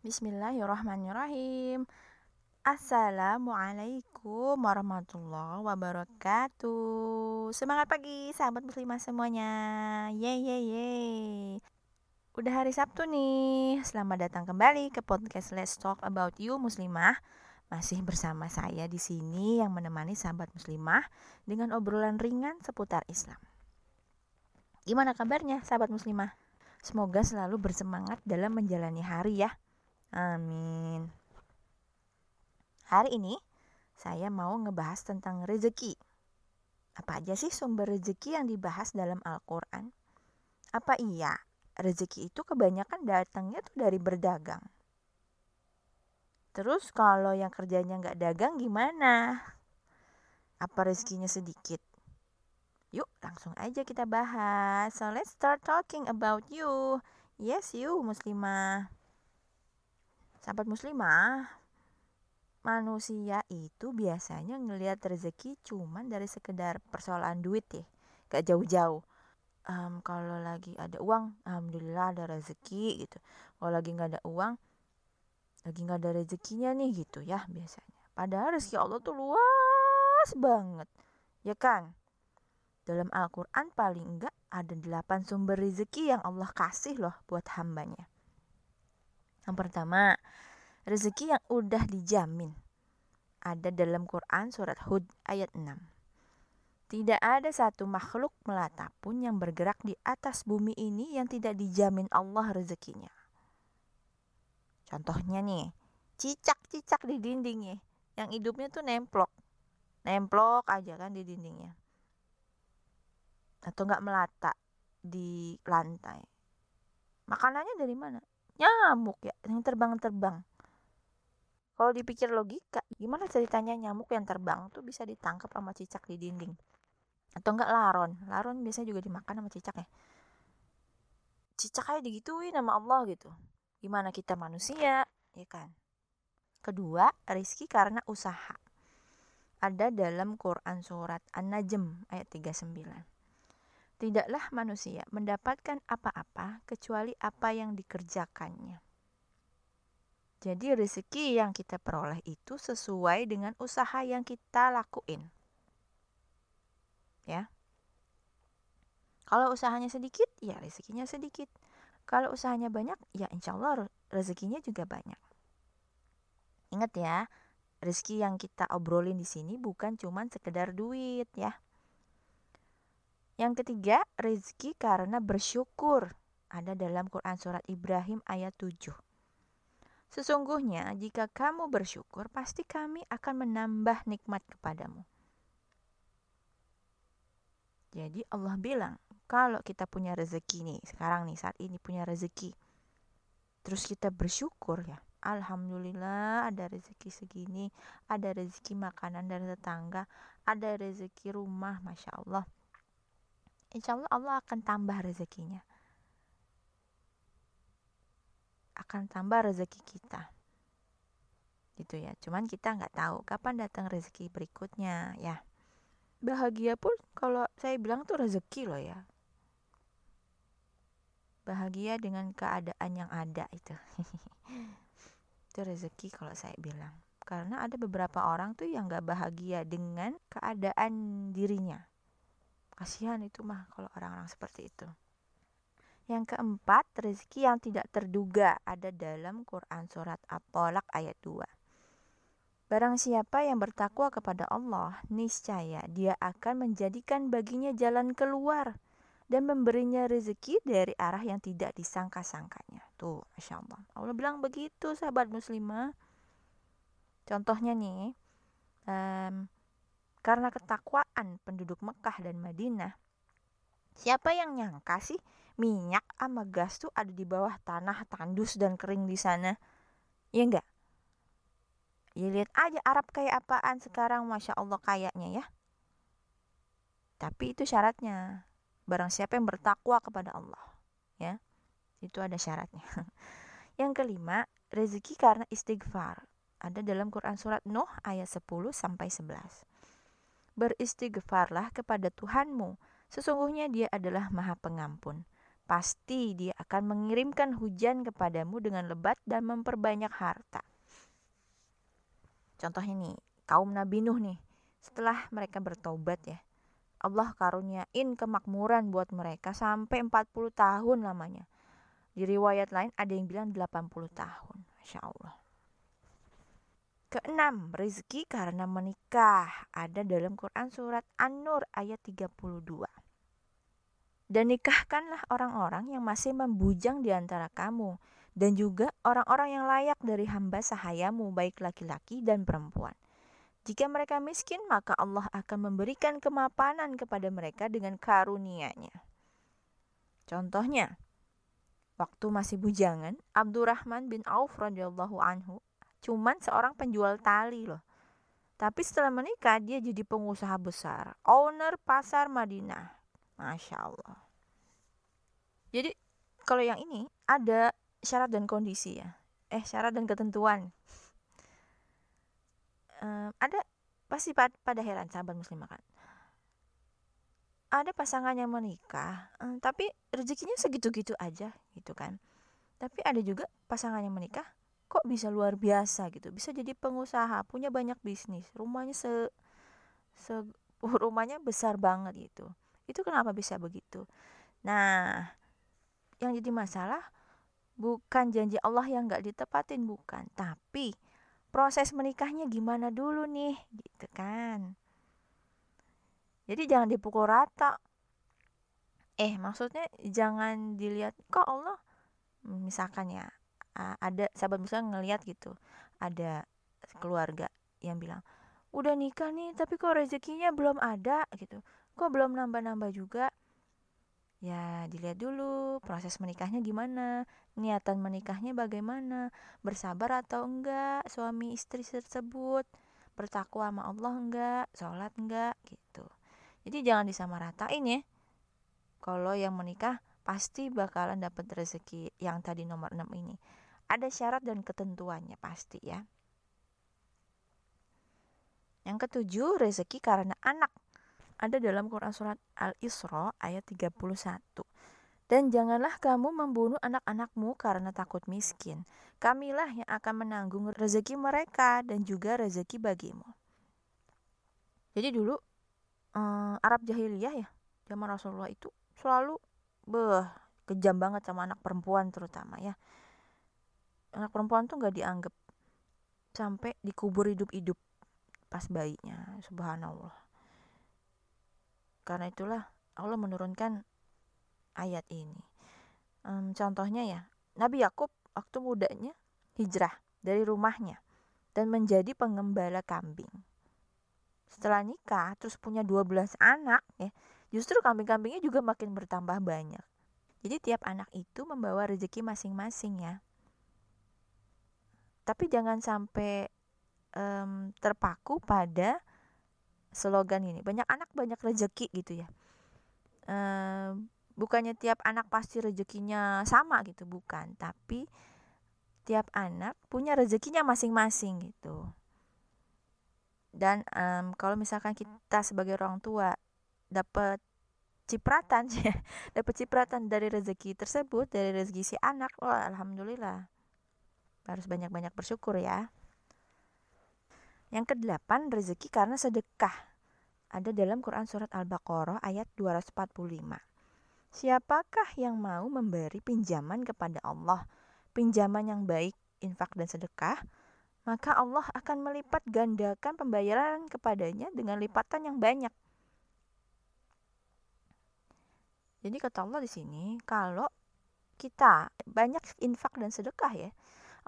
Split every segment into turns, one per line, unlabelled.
Bismillahirrahmanirrahim. Assalamualaikum warahmatullahi wabarakatuh. Semangat pagi sahabat muslimah semuanya. Ye ye ye. Udah hari Sabtu nih. Selamat datang kembali ke podcast Let's Talk About You Muslimah. Masih bersama saya di sini yang menemani sahabat muslimah dengan obrolan ringan seputar Islam. Gimana kabarnya sahabat muslimah? Semoga selalu bersemangat dalam menjalani hari ya. Amin. Hari ini saya mau ngebahas tentang rezeki. Apa aja sih sumber rezeki yang dibahas dalam Al-Quran? Apa iya rezeki itu kebanyakan datangnya tuh dari berdagang? Terus kalau yang kerjanya nggak dagang gimana? Apa rezekinya sedikit? Yuk langsung aja kita bahas. So let's start talking about you. Yes you muslimah. Sahabat muslimah, manusia itu biasanya ngelihat rezeki cuman dari sekedar persoalan duit ya, gak jauh-jauh. Um, kalau lagi ada uang, alhamdulillah ada rezeki gitu. Kalau lagi nggak ada uang, lagi nggak ada rezekinya nih gitu ya biasanya. Padahal rezeki Allah tuh luas banget, ya kan? Dalam Al-Quran paling enggak ada delapan sumber rezeki yang Allah kasih loh buat hambanya. Yang pertama, rezeki yang udah dijamin. Ada dalam Quran surat Hud ayat 6. Tidak ada satu makhluk melata pun yang bergerak di atas bumi ini yang tidak dijamin Allah rezekinya. Contohnya nih, cicak-cicak di dindingnya. Yang hidupnya tuh nemplok. Nemplok aja kan di dindingnya. Atau nggak melata di lantai. Makanannya dari mana? Nyamuk ya yang terbang-terbang. Kalau dipikir logika gimana ceritanya nyamuk yang terbang tuh bisa ditangkap sama cicak di dinding? Atau enggak laron? Laron biasanya juga dimakan sama cicak ya? Cicak kayak digituin sama Allah gitu. Gimana kita manusia ya kan? Kedua rizki karena usaha. Ada dalam Quran surat An-Najm ayat 39 Tidaklah manusia mendapatkan apa-apa kecuali apa yang dikerjakannya. Jadi rezeki yang kita peroleh itu sesuai dengan usaha yang kita lakuin. Ya. Kalau usahanya sedikit, ya rezekinya sedikit. Kalau usahanya banyak, ya insya Allah rezekinya juga banyak. Ingat ya, rezeki yang kita obrolin di sini bukan cuma sekedar duit ya. Yang ketiga, rezeki karena bersyukur. Ada dalam Quran Surat Ibrahim ayat 7. Sesungguhnya jika kamu bersyukur, pasti kami akan menambah nikmat kepadamu. Jadi Allah bilang, kalau kita punya rezeki nih, sekarang nih saat ini punya rezeki. Terus kita bersyukur ya. Alhamdulillah ada rezeki segini, ada rezeki makanan dari tetangga, ada rezeki rumah, Masya Allah insya Allah Allah akan tambah rezekinya. Akan tambah rezeki kita. Gitu ya. Cuman kita nggak tahu kapan datang rezeki berikutnya ya. Bahagia pun kalau saya bilang tuh rezeki loh ya. Bahagia dengan keadaan yang ada itu. Itu rezeki kalau saya bilang. Karena ada beberapa orang tuh yang nggak bahagia dengan keadaan dirinya Kasihan itu mah kalau orang-orang seperti itu. Yang keempat, rezeki yang tidak terduga ada dalam Quran surat At-Tolak ayat 2. Barang siapa yang bertakwa kepada Allah, niscaya dia akan menjadikan baginya jalan keluar dan memberinya rezeki dari arah yang tidak disangka-sangkanya. Tuh, Masya Allah. Allah bilang begitu, sahabat muslimah. Contohnya nih, um, karena ketakwaan penduduk Mekah dan Madinah. Siapa yang nyangka sih minyak sama gas tuh ada di bawah tanah tandus dan kering di sana? Ya enggak? Ya lihat aja Arab kayak apaan sekarang Masya Allah kayaknya ya. Tapi itu syaratnya. Barang siapa yang bertakwa kepada Allah. Ya. Itu ada syaratnya. Yang kelima, rezeki karena istighfar. Ada dalam Quran surat Nuh ayat 10 sampai 11 beristighfarlah kepada Tuhanmu. Sesungguhnya dia adalah maha pengampun, Pasti dia akan mengirimkan hujan kepadamu dengan lebat dan memperbanyak harta. Contoh ini, kaum Nabi Nuh nih, setelah mereka bertobat ya, Allah karuniain kemakmuran buat mereka sampai 40 tahun lamanya. Di riwayat lain ada yang bilang 80 tahun. Masya Allah. Keenam, rezeki karena menikah. Ada dalam Quran surat An-Nur ayat 32. Dan nikahkanlah orang-orang yang masih membujang di antara kamu, dan juga orang-orang yang layak dari hamba sahayamu, baik laki-laki dan perempuan. Jika mereka miskin, maka Allah akan memberikan kemapanan kepada mereka dengan karunia-Nya. Contohnya, waktu masih bujangan, Abdurrahman bin Auf radhiyallahu anhu cuman seorang penjual tali loh. Tapi setelah menikah dia jadi pengusaha besar, owner pasar Madinah. Masya Allah. Jadi kalau yang ini ada syarat dan kondisi ya. Eh syarat dan ketentuan. Um, ada pasti pad, pada heran sahabat muslim kan. Ada pasangan yang menikah, um, tapi rezekinya segitu-gitu aja gitu kan. Tapi ada juga pasangan yang menikah kok bisa luar biasa gitu bisa jadi pengusaha punya banyak bisnis rumahnya se, se rumahnya besar banget gitu itu kenapa bisa begitu? Nah, yang jadi masalah bukan janji Allah yang gak ditepatin bukan, tapi proses menikahnya gimana dulu nih, gitu kan? Jadi jangan dipukul rata. Eh, maksudnya jangan dilihat kok Allah misalkan ya ada sahabat misalnya ngelihat gitu, ada keluarga yang bilang, "Udah nikah nih, tapi kok rezekinya belum ada?" gitu. Kok belum nambah-nambah juga? Ya dilihat dulu proses menikahnya gimana niatan menikahnya bagaimana bersabar atau enggak suami istri tersebut bertakwa sama Allah enggak sholat enggak gitu. Jadi jangan disamaratain ya. Kalau yang menikah pasti bakalan dapat rezeki yang tadi nomor 6 ini ada syarat dan ketentuannya pasti ya yang ketujuh rezeki karena anak ada dalam Quran surat Al-Isra ayat 31. Dan janganlah kamu membunuh anak-anakmu karena takut miskin. Kamilah yang akan menanggung rezeki mereka dan juga rezeki bagimu. Jadi dulu um, Arab jahiliyah ya, zaman Rasulullah itu selalu beh kejam banget sama anak perempuan terutama ya. Anak perempuan tuh nggak dianggap sampai dikubur hidup-hidup pas bayinya, subhanallah karena itulah Allah menurunkan ayat ini. Um, contohnya ya, Nabi Yakub waktu mudanya hijrah dari rumahnya dan menjadi pengembala kambing. Setelah nikah terus punya 12 anak ya, justru kambing-kambingnya juga makin bertambah banyak. Jadi tiap anak itu membawa rezeki masing-masing ya. Tapi jangan sampai um, terpaku pada slogan ini. Banyak anak banyak rezeki gitu ya. E, bukannya tiap anak pasti rezekinya sama gitu bukan. Tapi tiap anak punya rezekinya masing-masing gitu. Dan um, kalau misalkan kita sebagai orang tua dapat cipratan dapat cipratan dari rezeki tersebut dari rezeki si anak wah alhamdulillah harus banyak-banyak bersyukur ya yang kedelapan, rezeki karena sedekah. Ada dalam Quran Surat Al-Baqarah ayat 245. Siapakah yang mau memberi pinjaman kepada Allah, pinjaman yang baik, infak dan sedekah, maka Allah akan melipat gandakan pembayaran kepadanya dengan lipatan yang banyak. Jadi kata Allah di sini, kalau kita banyak infak dan sedekah ya,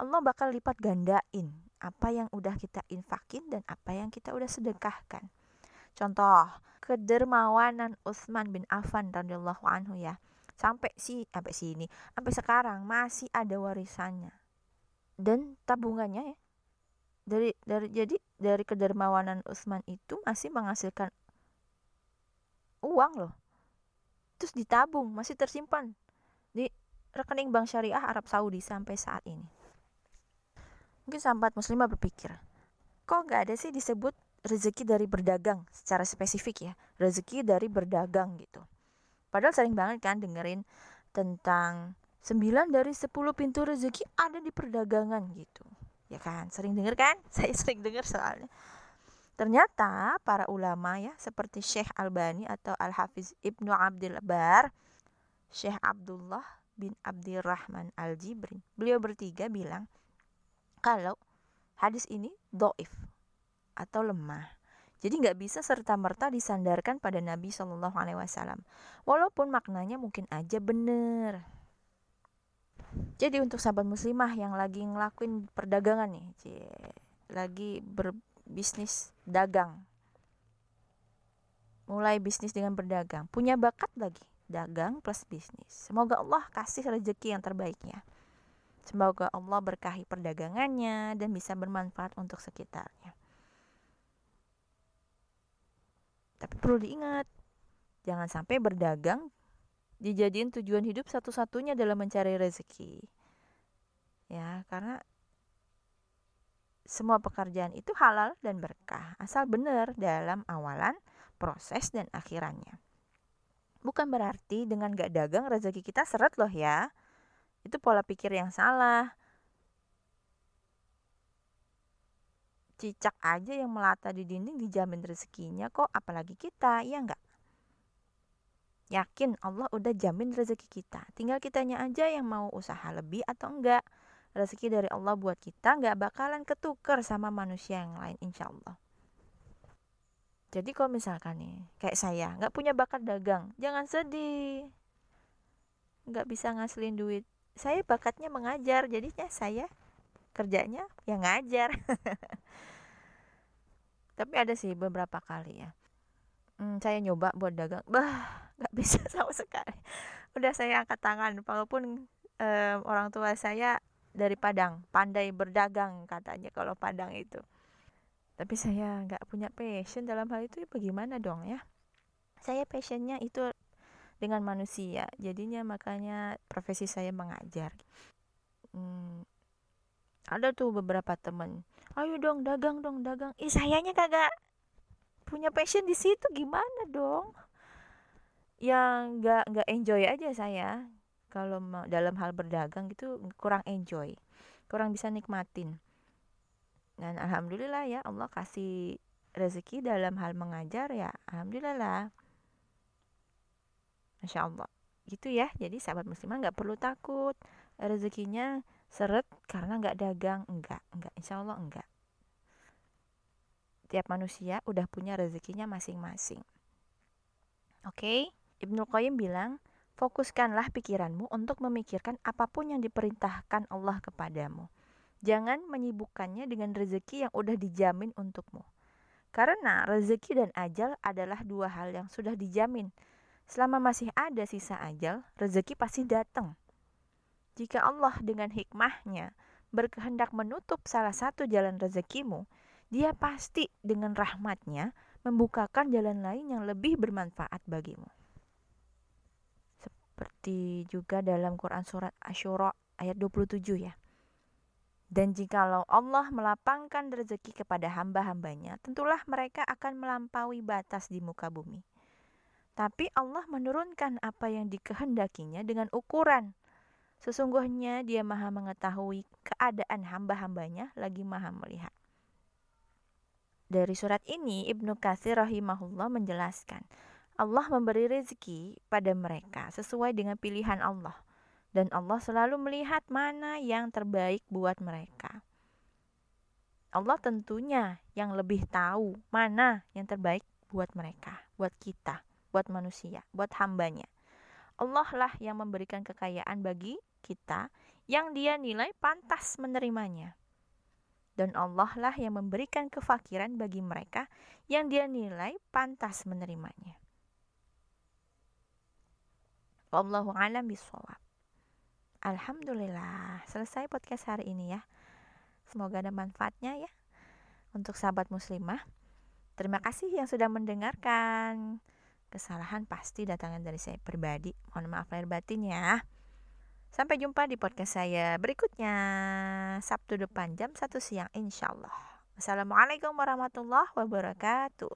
Allah bakal lipat gandain apa yang udah kita infakin dan apa yang kita udah sedekahkan. Contoh, kedermawanan Utsman bin Affan radhiyallahu anhu ya. Sampai si sampai sini, sampai sekarang masih ada warisannya. Dan tabungannya ya. Dari dari jadi dari kedermawanan Utsman itu masih menghasilkan uang loh. Terus ditabung, masih tersimpan di rekening bank syariah Arab Saudi sampai saat ini. Mungkin sahabat muslimah berpikir, kok nggak ada sih disebut rezeki dari berdagang secara spesifik ya, rezeki dari berdagang gitu. Padahal sering banget kan dengerin tentang 9 dari 10 pintu rezeki ada di perdagangan gitu. Ya kan? Sering dengar kan? Saya sering dengar soalnya. Ternyata para ulama ya seperti Syekh Albani atau Al-Hafiz Ibnu Abdul Bar, Syekh Abdullah bin Abdurrahman Al-Jibrin. Beliau bertiga bilang kalau hadis ini doif atau lemah. Jadi nggak bisa serta merta disandarkan pada Nabi Shallallahu Alaihi Wasallam, walaupun maknanya mungkin aja bener. Jadi untuk sahabat muslimah yang lagi ngelakuin perdagangan nih, lagi berbisnis dagang, mulai bisnis dengan berdagang, punya bakat lagi dagang plus bisnis. Semoga Allah kasih rezeki yang terbaiknya. Semoga Allah berkahi perdagangannya dan bisa bermanfaat untuk sekitarnya. Tapi perlu diingat, jangan sampai berdagang dijadiin tujuan hidup satu-satunya dalam mencari rezeki. Ya, karena semua pekerjaan itu halal dan berkah, asal benar dalam awalan, proses, dan akhirannya. Bukan berarti dengan gak dagang rezeki kita seret loh ya. Itu pola pikir yang salah. cicak aja yang melata di dinding dijamin rezekinya kok apalagi kita ya enggak yakin Allah udah jamin rezeki kita. Tinggal kitanya aja yang mau usaha lebih atau enggak rezeki dari Allah buat kita enggak bakalan ketuker sama manusia yang lain insya Allah. Jadi kalau misalkan nih kayak saya nggak punya bakat dagang jangan sedih. Nggak bisa ngasilin duit saya bakatnya mengajar jadinya saya kerjanya yang ngajar. Tapi ada sih beberapa kali ya. Hmm, saya nyoba buat dagang. Bah nggak bisa sama sekali. Udah saya angkat tangan walaupun um, orang tua saya dari Padang pandai berdagang katanya kalau Padang itu. Tapi saya nggak punya passion dalam hal itu ya bagaimana dong ya? Saya passionnya itu dengan manusia. Jadinya makanya profesi saya mengajar. Hmm, ada tuh beberapa temen. Ayo dong dagang dong dagang. Ih sayanya kagak punya passion di situ. Gimana dong? Yang nggak nggak enjoy aja saya. Kalau dalam hal berdagang gitu kurang enjoy. Kurang bisa nikmatin. Dan alhamdulillah ya Allah kasih rezeki dalam hal mengajar ya alhamdulillah. lah Masya Allah. Gitu ya. Jadi sahabat muslimah nggak perlu takut. Rezekinya seret karena nggak dagang. Enggak enggak insya Allah enggak tiap manusia udah punya rezekinya masing-masing. Oke? Okay? Ibnu Qayyim bilang fokuskanlah pikiranmu untuk memikirkan apa pun yang diperintahkan Allah kepadamu. Jangan menyibukkannya dengan rezeki yang udah dijamin untukmu. Karena rezeki dan ajal adalah dua hal yang sudah dijamin selama masih ada sisa ajal rezeki pasti datang jika Allah dengan hikmahnya berkehendak menutup salah satu jalan rezekimu, dia pasti dengan rahmatnya membukakan jalan lain yang lebih bermanfaat bagimu. Seperti juga dalam Quran Surat Ashura ayat 27 ya. Dan jikalau Allah melapangkan rezeki kepada hamba-hambanya, tentulah mereka akan melampaui batas di muka bumi. Tapi Allah menurunkan apa yang dikehendakinya dengan ukuran Sesungguhnya dia maha mengetahui keadaan hamba-hambanya lagi maha melihat. Dari surat ini Ibnu Katsir rahimahullah menjelaskan Allah memberi rezeki pada mereka sesuai dengan pilihan Allah dan Allah selalu melihat mana yang terbaik buat mereka. Allah tentunya yang lebih tahu mana yang terbaik buat mereka, buat kita, buat manusia, buat hambanya. Allah lah yang memberikan kekayaan bagi kita yang dia nilai pantas menerimanya. Dan Allah lah yang memberikan kefakiran bagi mereka yang dia nilai pantas menerimanya. Wallahu alam bisawab. Alhamdulillah, selesai podcast hari ini ya. Semoga ada manfaatnya ya untuk sahabat muslimah. Terima kasih yang sudah mendengarkan. Kesalahan pasti datangnya dari saya pribadi. Mohon maaf lahir batin ya. Sampai jumpa di podcast saya berikutnya Sabtu depan jam 1 siang insya Allah. Wassalamualaikum warahmatullahi wabarakatuh.